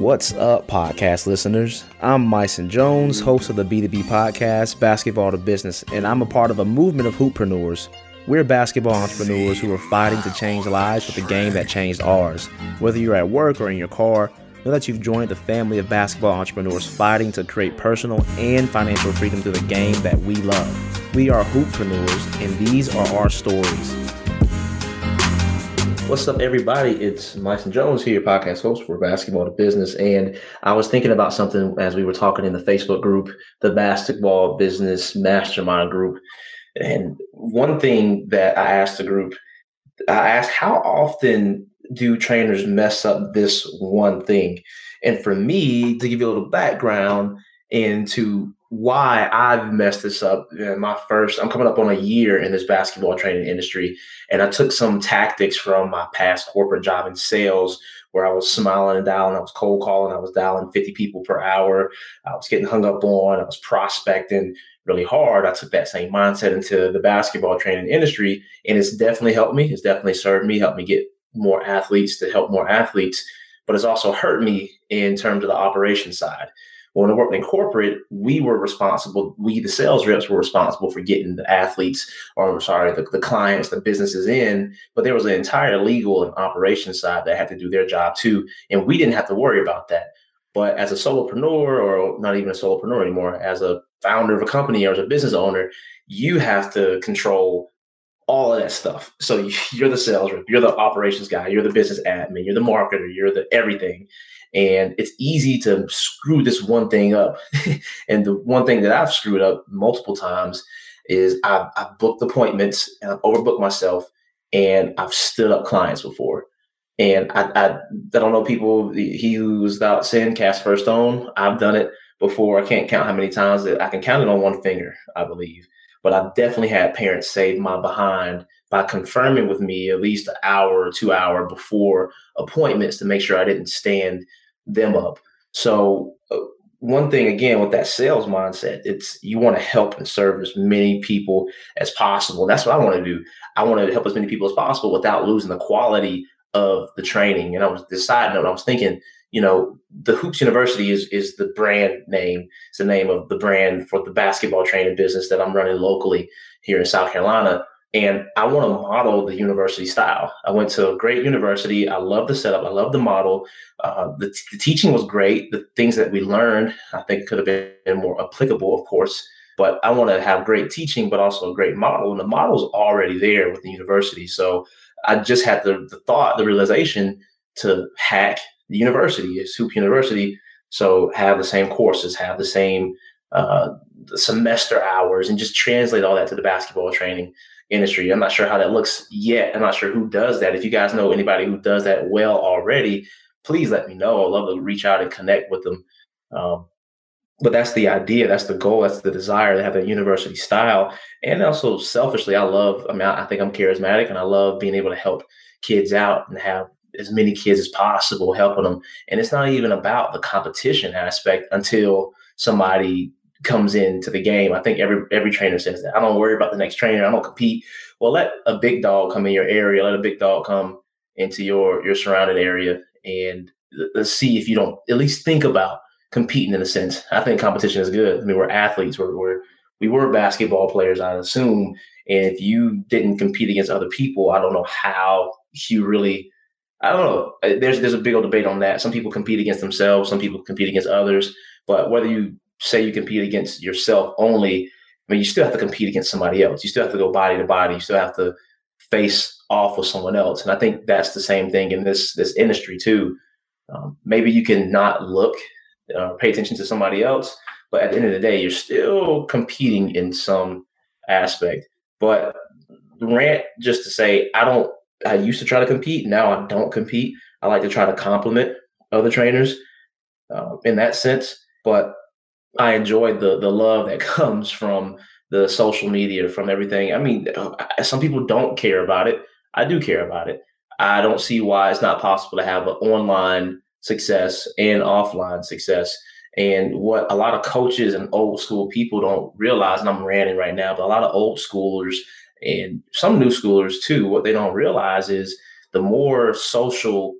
What's up, podcast listeners? I'm Myson Jones, host of the B2B podcast, Basketball to Business, and I'm a part of a movement of hooppreneurs. We're basketball entrepreneurs who are fighting to change lives with the game that changed ours. Whether you're at work or in your car, know that you've joined the family of basketball entrepreneurs fighting to create personal and financial freedom through the game that we love. We are hooppreneurs, and these are our stories. What's up, everybody? It's Myson Jones here, podcast host for Basketball to Business. And I was thinking about something as we were talking in the Facebook group, the Basketball Business Mastermind group. And one thing that I asked the group, I asked, how often do trainers mess up this one thing? And for me, to give you a little background into why I've messed this up. In My first, I'm coming up on a year in this basketball training industry, and I took some tactics from my past corporate job in sales where I was smiling and dialing, I was cold calling, I was dialing 50 people per hour, I was getting hung up on, I was prospecting really hard. I took that same mindset into the basketball training industry, and it's definitely helped me. It's definitely served me, helped me get more athletes to help more athletes, but it's also hurt me in terms of the operation side when I worked in corporate, we were responsible, we, the sales reps, were responsible for getting the athletes, or I'm sorry, the, the clients, the businesses in. But there was an entire legal and operations side that had to do their job too. And we didn't have to worry about that. But as a solopreneur, or not even a solopreneur anymore, as a founder of a company or as a business owner, you have to control all of that stuff. So you're the sales rep, you're the operations guy, you're the business admin, you're the marketer, you're the everything. And it's easy to screw this one thing up. and the one thing that I've screwed up multiple times is I've, I've booked appointments and I've overbooked myself and I've stood up clients before. And I, I, I don't know people, he who's without sin cast first stone. I've done it before. I can't count how many times that I can count it on one finger, I believe. But I've definitely had parents save my behind by confirming with me at least an hour or two hour before appointments to make sure I didn't stand them up. So uh, one thing again with that sales mindset, it's you want to help and serve as many people as possible. That's what I want to do. I want to help as many people as possible without losing the quality of the training. And I was deciding, I was thinking, you know, the Hoops University is is the brand name. It's the name of the brand for the basketball training business that I'm running locally here in South Carolina. And I want to model the university style. I went to a great university. I love the setup. I love the model. Uh, the, the, teaching was great. The things that we learned, I think, could have been more applicable, of course. But I want to have great teaching, but also a great model. And the model's already there with the university. So I just had the, the thought, the realization to hack the university, it's Hoop University. So have the same courses, have the same uh, semester hours, and just translate all that to the basketball training industry. I'm not sure how that looks yet. I'm not sure who does that. If you guys know anybody who does that well already, please let me know. I'd love to reach out and connect with them. Um, but that's the idea. That's the goal. That's the desire to have that university style. And also selfishly, I love, I mean, I think I'm charismatic and I love being able to help kids out and have as many kids as possible, helping them. And it's not even about the competition aspect until somebody comes into the game. I think every every trainer says that. I don't worry about the next trainer. I don't compete. Well, let a big dog come in your area. Let a big dog come into your your surrounding area, and let's see if you don't at least think about competing in a sense. I think competition is good. I mean, we're athletes. We're, we're we were basketball players, I assume. And if you didn't compete against other people, I don't know how you really. I don't know. There's there's a big old debate on that. Some people compete against themselves. Some people compete against others. But whether you say you compete against yourself only, I mean, you still have to compete against somebody else. You still have to go body to body. You still have to face off with someone else. And I think that's the same thing in this this industry too. Um, maybe you can not look uh, pay attention to somebody else, but at the end of the day, you're still competing in some aspect. But rant just to say, I don't. I used to try to compete. Now I don't compete. I like to try to compliment other trainers uh, in that sense. But I enjoyed the the love that comes from the social media, from everything. I mean, uh, some people don't care about it. I do care about it. I don't see why it's not possible to have an online success and offline success. And what a lot of coaches and old school people don't realize, and I'm ranting right now, but a lot of old schoolers and some new schoolers too, what they don't realize is the more social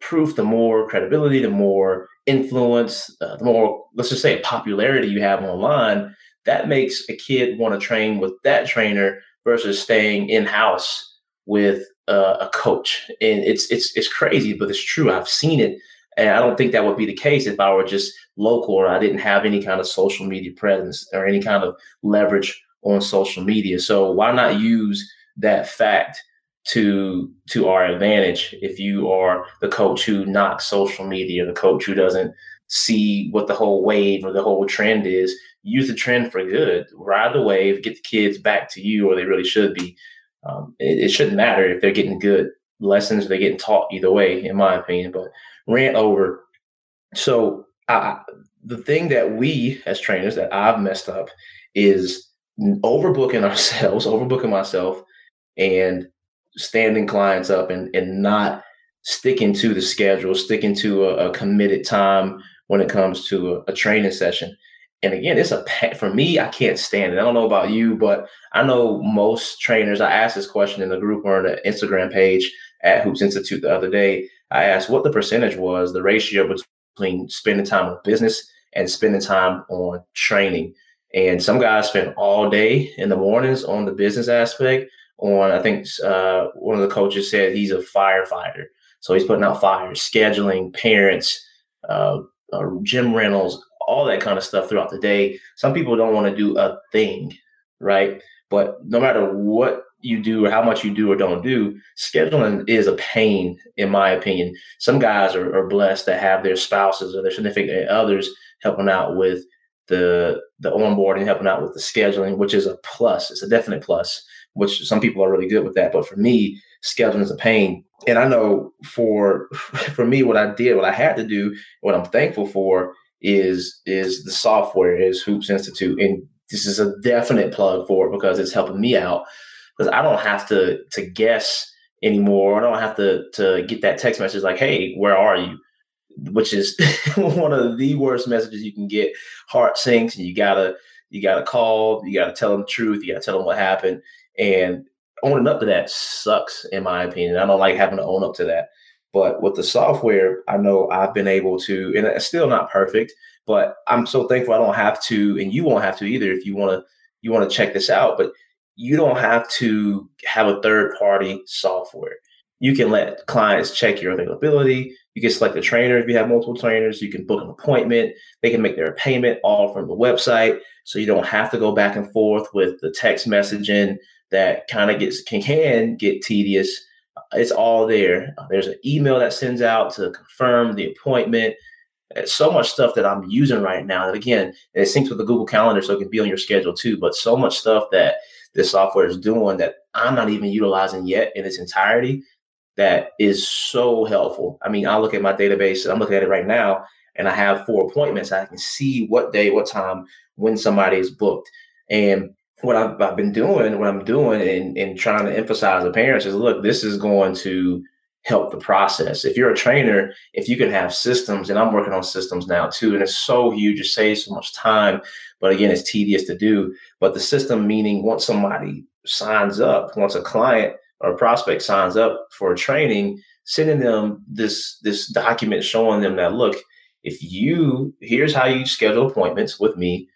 proof, the more credibility, the more influence, uh, the more, let's just say, popularity you have online, that makes a kid want to train with that trainer versus staying in house with uh, a coach. And it's it's it's crazy, but it's true. I've seen it, and I don't think that would be the case if I were just local or I didn't have any kind of social media presence or any kind of leverage on social media. So why not use that fact to to our advantage if you are the coach who knocks social media, the coach who doesn't see what the whole wave or the whole trend is, use the trend for good. Ride the wave, get the kids back to you or they really should be. Um, it, it, shouldn't matter if they're getting good lessons they're getting taught either way, in my opinion. But rant over. So I, the thing that we as trainers that I've messed up is overbooking ourselves, overbooking myself, and standing clients up and and not sticking to the schedule, sticking to a, a committed time when it comes to a, a, training session. And again, it's a for me. I can't stand it. I don't know about you, but I know most trainers. I asked this question in the group or on the Instagram page at Hoops Institute the other day. I asked what the percentage was, the ratio between spending time on business and spending time on training. And some guys spend all day in the mornings on the business aspect. On I think uh, one of the coaches said he's a firefighter, so he's putting out fires, scheduling parents, uh, uh, gym rentals, all that kind of stuff throughout the day. Some people don't want to do a thing, right? But no matter what you do or how much you do or don't do, scheduling is a pain, in my opinion. Some guys are, are blessed to have their spouses or their significant others helping out with the the onboarding, helping out with the scheduling, which is a plus. It's a definite plus, which some people are really good with that. But for me, scheduling is a pain. And I know for for me, what I did, what I had to do, what I'm thankful for is is the software is Hoops Institute, and this is a definite plug for it because it's helping me out because I don't have to to guess anymore. I don't have to to get that text message like, "Hey, where are you?" Which is one of the worst messages you can get. Heart sinks, and you gotta you gotta call, you gotta tell them the truth, you gotta tell them what happened, and owning up to that sucks, in my opinion. I don't like having to own up to that. But with the software, I know I've been able to, and it's still not perfect, but I'm so thankful I don't have to, and you won't have to either if you want to you want to check this out. But you don't have to have a third party software. You can let clients check your availability. You can select a trainer if you have multiple trainers. You can book an appointment. They can make their payment all from the website. So you don't have to go back and forth with the text messaging that kind of gets can, can get tedious it's all there. There's an email that sends out to confirm the appointment. It's so much stuff that I'm using right now that again, it syncs with the Google Calendar, so it can be on your schedule too. But so much stuff that this software is doing that I'm not even utilizing yet in its entirety that is so helpful. I mean, I look at my database, I'm looking at it right now, and I have four appointments. I can see what day, what time, when somebody is booked. And what I've, I've, been doing, what I'm doing, and, and trying to emphasize to parents is, look, this is going to help the process. If you're a trainer, if you can have systems, and I'm working on systems now too, and it's so huge, it saves so much time. But again, it's tedious to do. But the system meaning once somebody signs up, once a client or a prospect signs up for a training, sending them this this document showing them that look, if you here's how you schedule appointments with me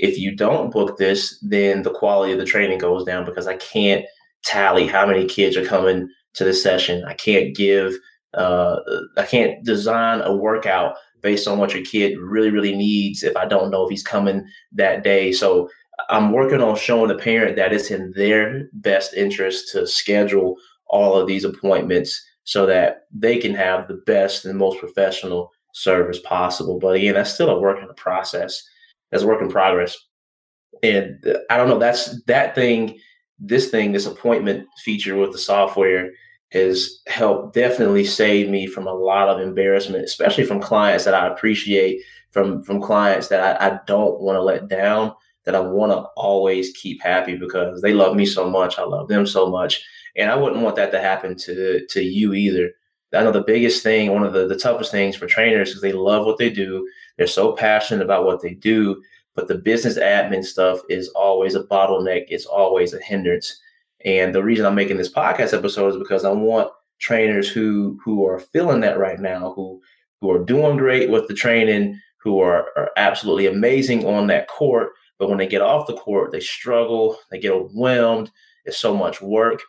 if you don't book this, then the quality of the training goes down because I can't tally how many kids are coming to the session. I can't give, uh, I can't design a workout based on what your kid really, really needs if I don't know if he's coming that day. So I'm working on showing the parent that it's in their best interest to schedule all of these appointments so that they can have the best and most professional service possible. But again, that's still a work in the process That's work in progress. And I don't know, that's that thing, this thing, this appointment feature with the software has helped definitely save me from a lot of embarrassment, especially from clients that I appreciate, from from clients that I, I don't want to let down, that I want to always keep happy because they love me so much. I love them so much. And I wouldn't want that to happen to to you either. I know the biggest thing, one of the, the toughest things for trainers is they love what they do. They're so passionate about what they do, but the business admin stuff is always a bottleneck. It's always a hindrance. And the reason I'm making this podcast episode is because I want trainers who who are feeling that right now, who who are doing great with the training, who are, are absolutely amazing on that court, but when they get off the court, they struggle, they get overwhelmed. It's so much work.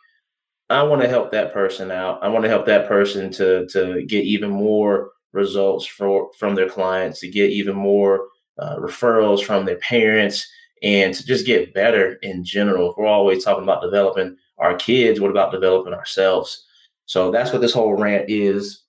I want to help that person out. I want to help that person to to get even more results for from their clients, to get even more uh, referrals from their parents, and to just get better in general. If we're always talking about developing our kids, what about developing ourselves? So that's what this whole rant is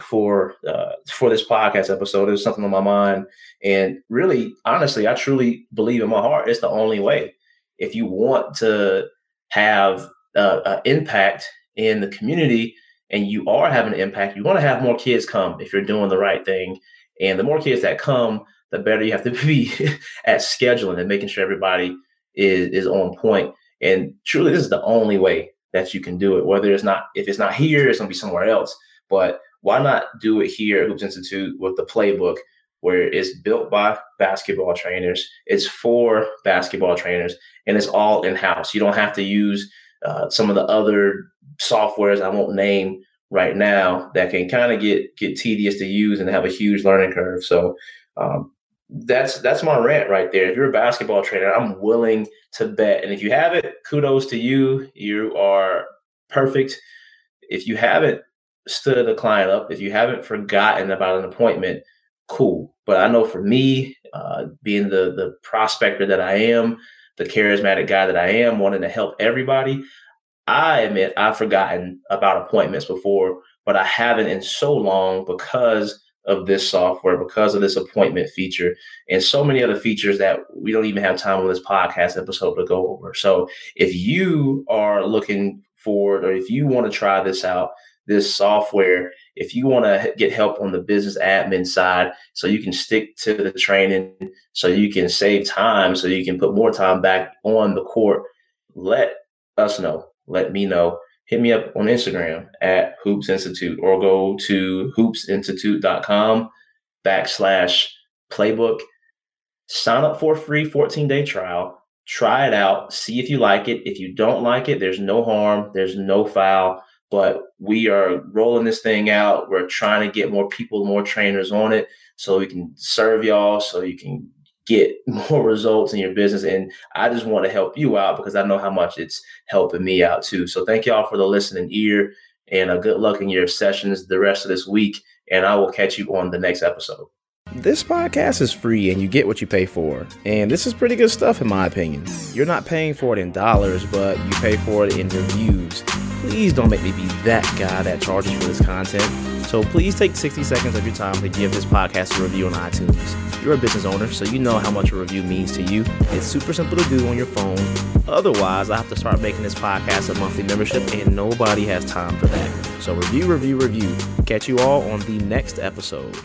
for uh, for this podcast episode. It was something on my mind, and really, honestly, I truly believe in my heart it's the only way. If you want to have uh, uh, impact in the community, and you are having an impact, you want to have more kids come if you're doing the right thing. And the more kids that come, the better you have to be at scheduling and making sure everybody is is on point. And truly, this is the only way that you can do it. Whether it's not, if it's not here, it's gonna be somewhere else. But why not do it here at Hoops Institute with the playbook, where it's built by basketball trainers, it's for basketball trainers, and it's all in house. You don't have to use uh, some of the other softwares I won't name right now that can kind of get get tedious to use and have a huge learning curve. So um, that's that's my rant right there. If you're a basketball trainer, I'm willing to bet, and if you have it, kudos to you. You are perfect. If you haven't stood a client up, if you haven't forgotten about an appointment, cool. But I know for me, uh, being the the prospector that I am, the charismatic guy that I am, wanting to help everybody, I admit I've forgotten about appointments before, but I haven't in so long because of this software, because of this appointment feature, and so many other features that we don't even have time on this podcast episode to go over. So if you are looking forward or if you want to try this out, this software, if you want to get help on the business admin side so you can stick to the training, so you can save time, so you can put more time back on the court, let us know. Let me know. Hit me up on Instagram at Hoops Institute or go to hoopsinstitute.com backslash playbook. Sign up for a free 14 day trial. Try it out. See if you like it. If you don't like it, there's no harm, there's no foul but we are rolling this thing out. We're trying to get more people, more trainers on it so we can serve y'all, so you can get more results in your business. And I just want to help you out because I know how much it's helping me out too. So thank y'all for the listening ear and a uh, good luck in your sessions the rest of this week. And I will catch you on the next episode. This podcast is free and you get what you pay for. And this is pretty good stuff, in my opinion. You're not paying for it in dollars, but you pay for it in reviews please don't make me be that guy that charges for this content. So please take 60 seconds of your time to give this podcast a review on iTunes. You're a business owner, so you know how much a review means to you. It's super simple to do on your phone. Otherwise, I have to start making this podcast a monthly membership, and nobody has time for that. So review, review, review. Catch you all on the next episode.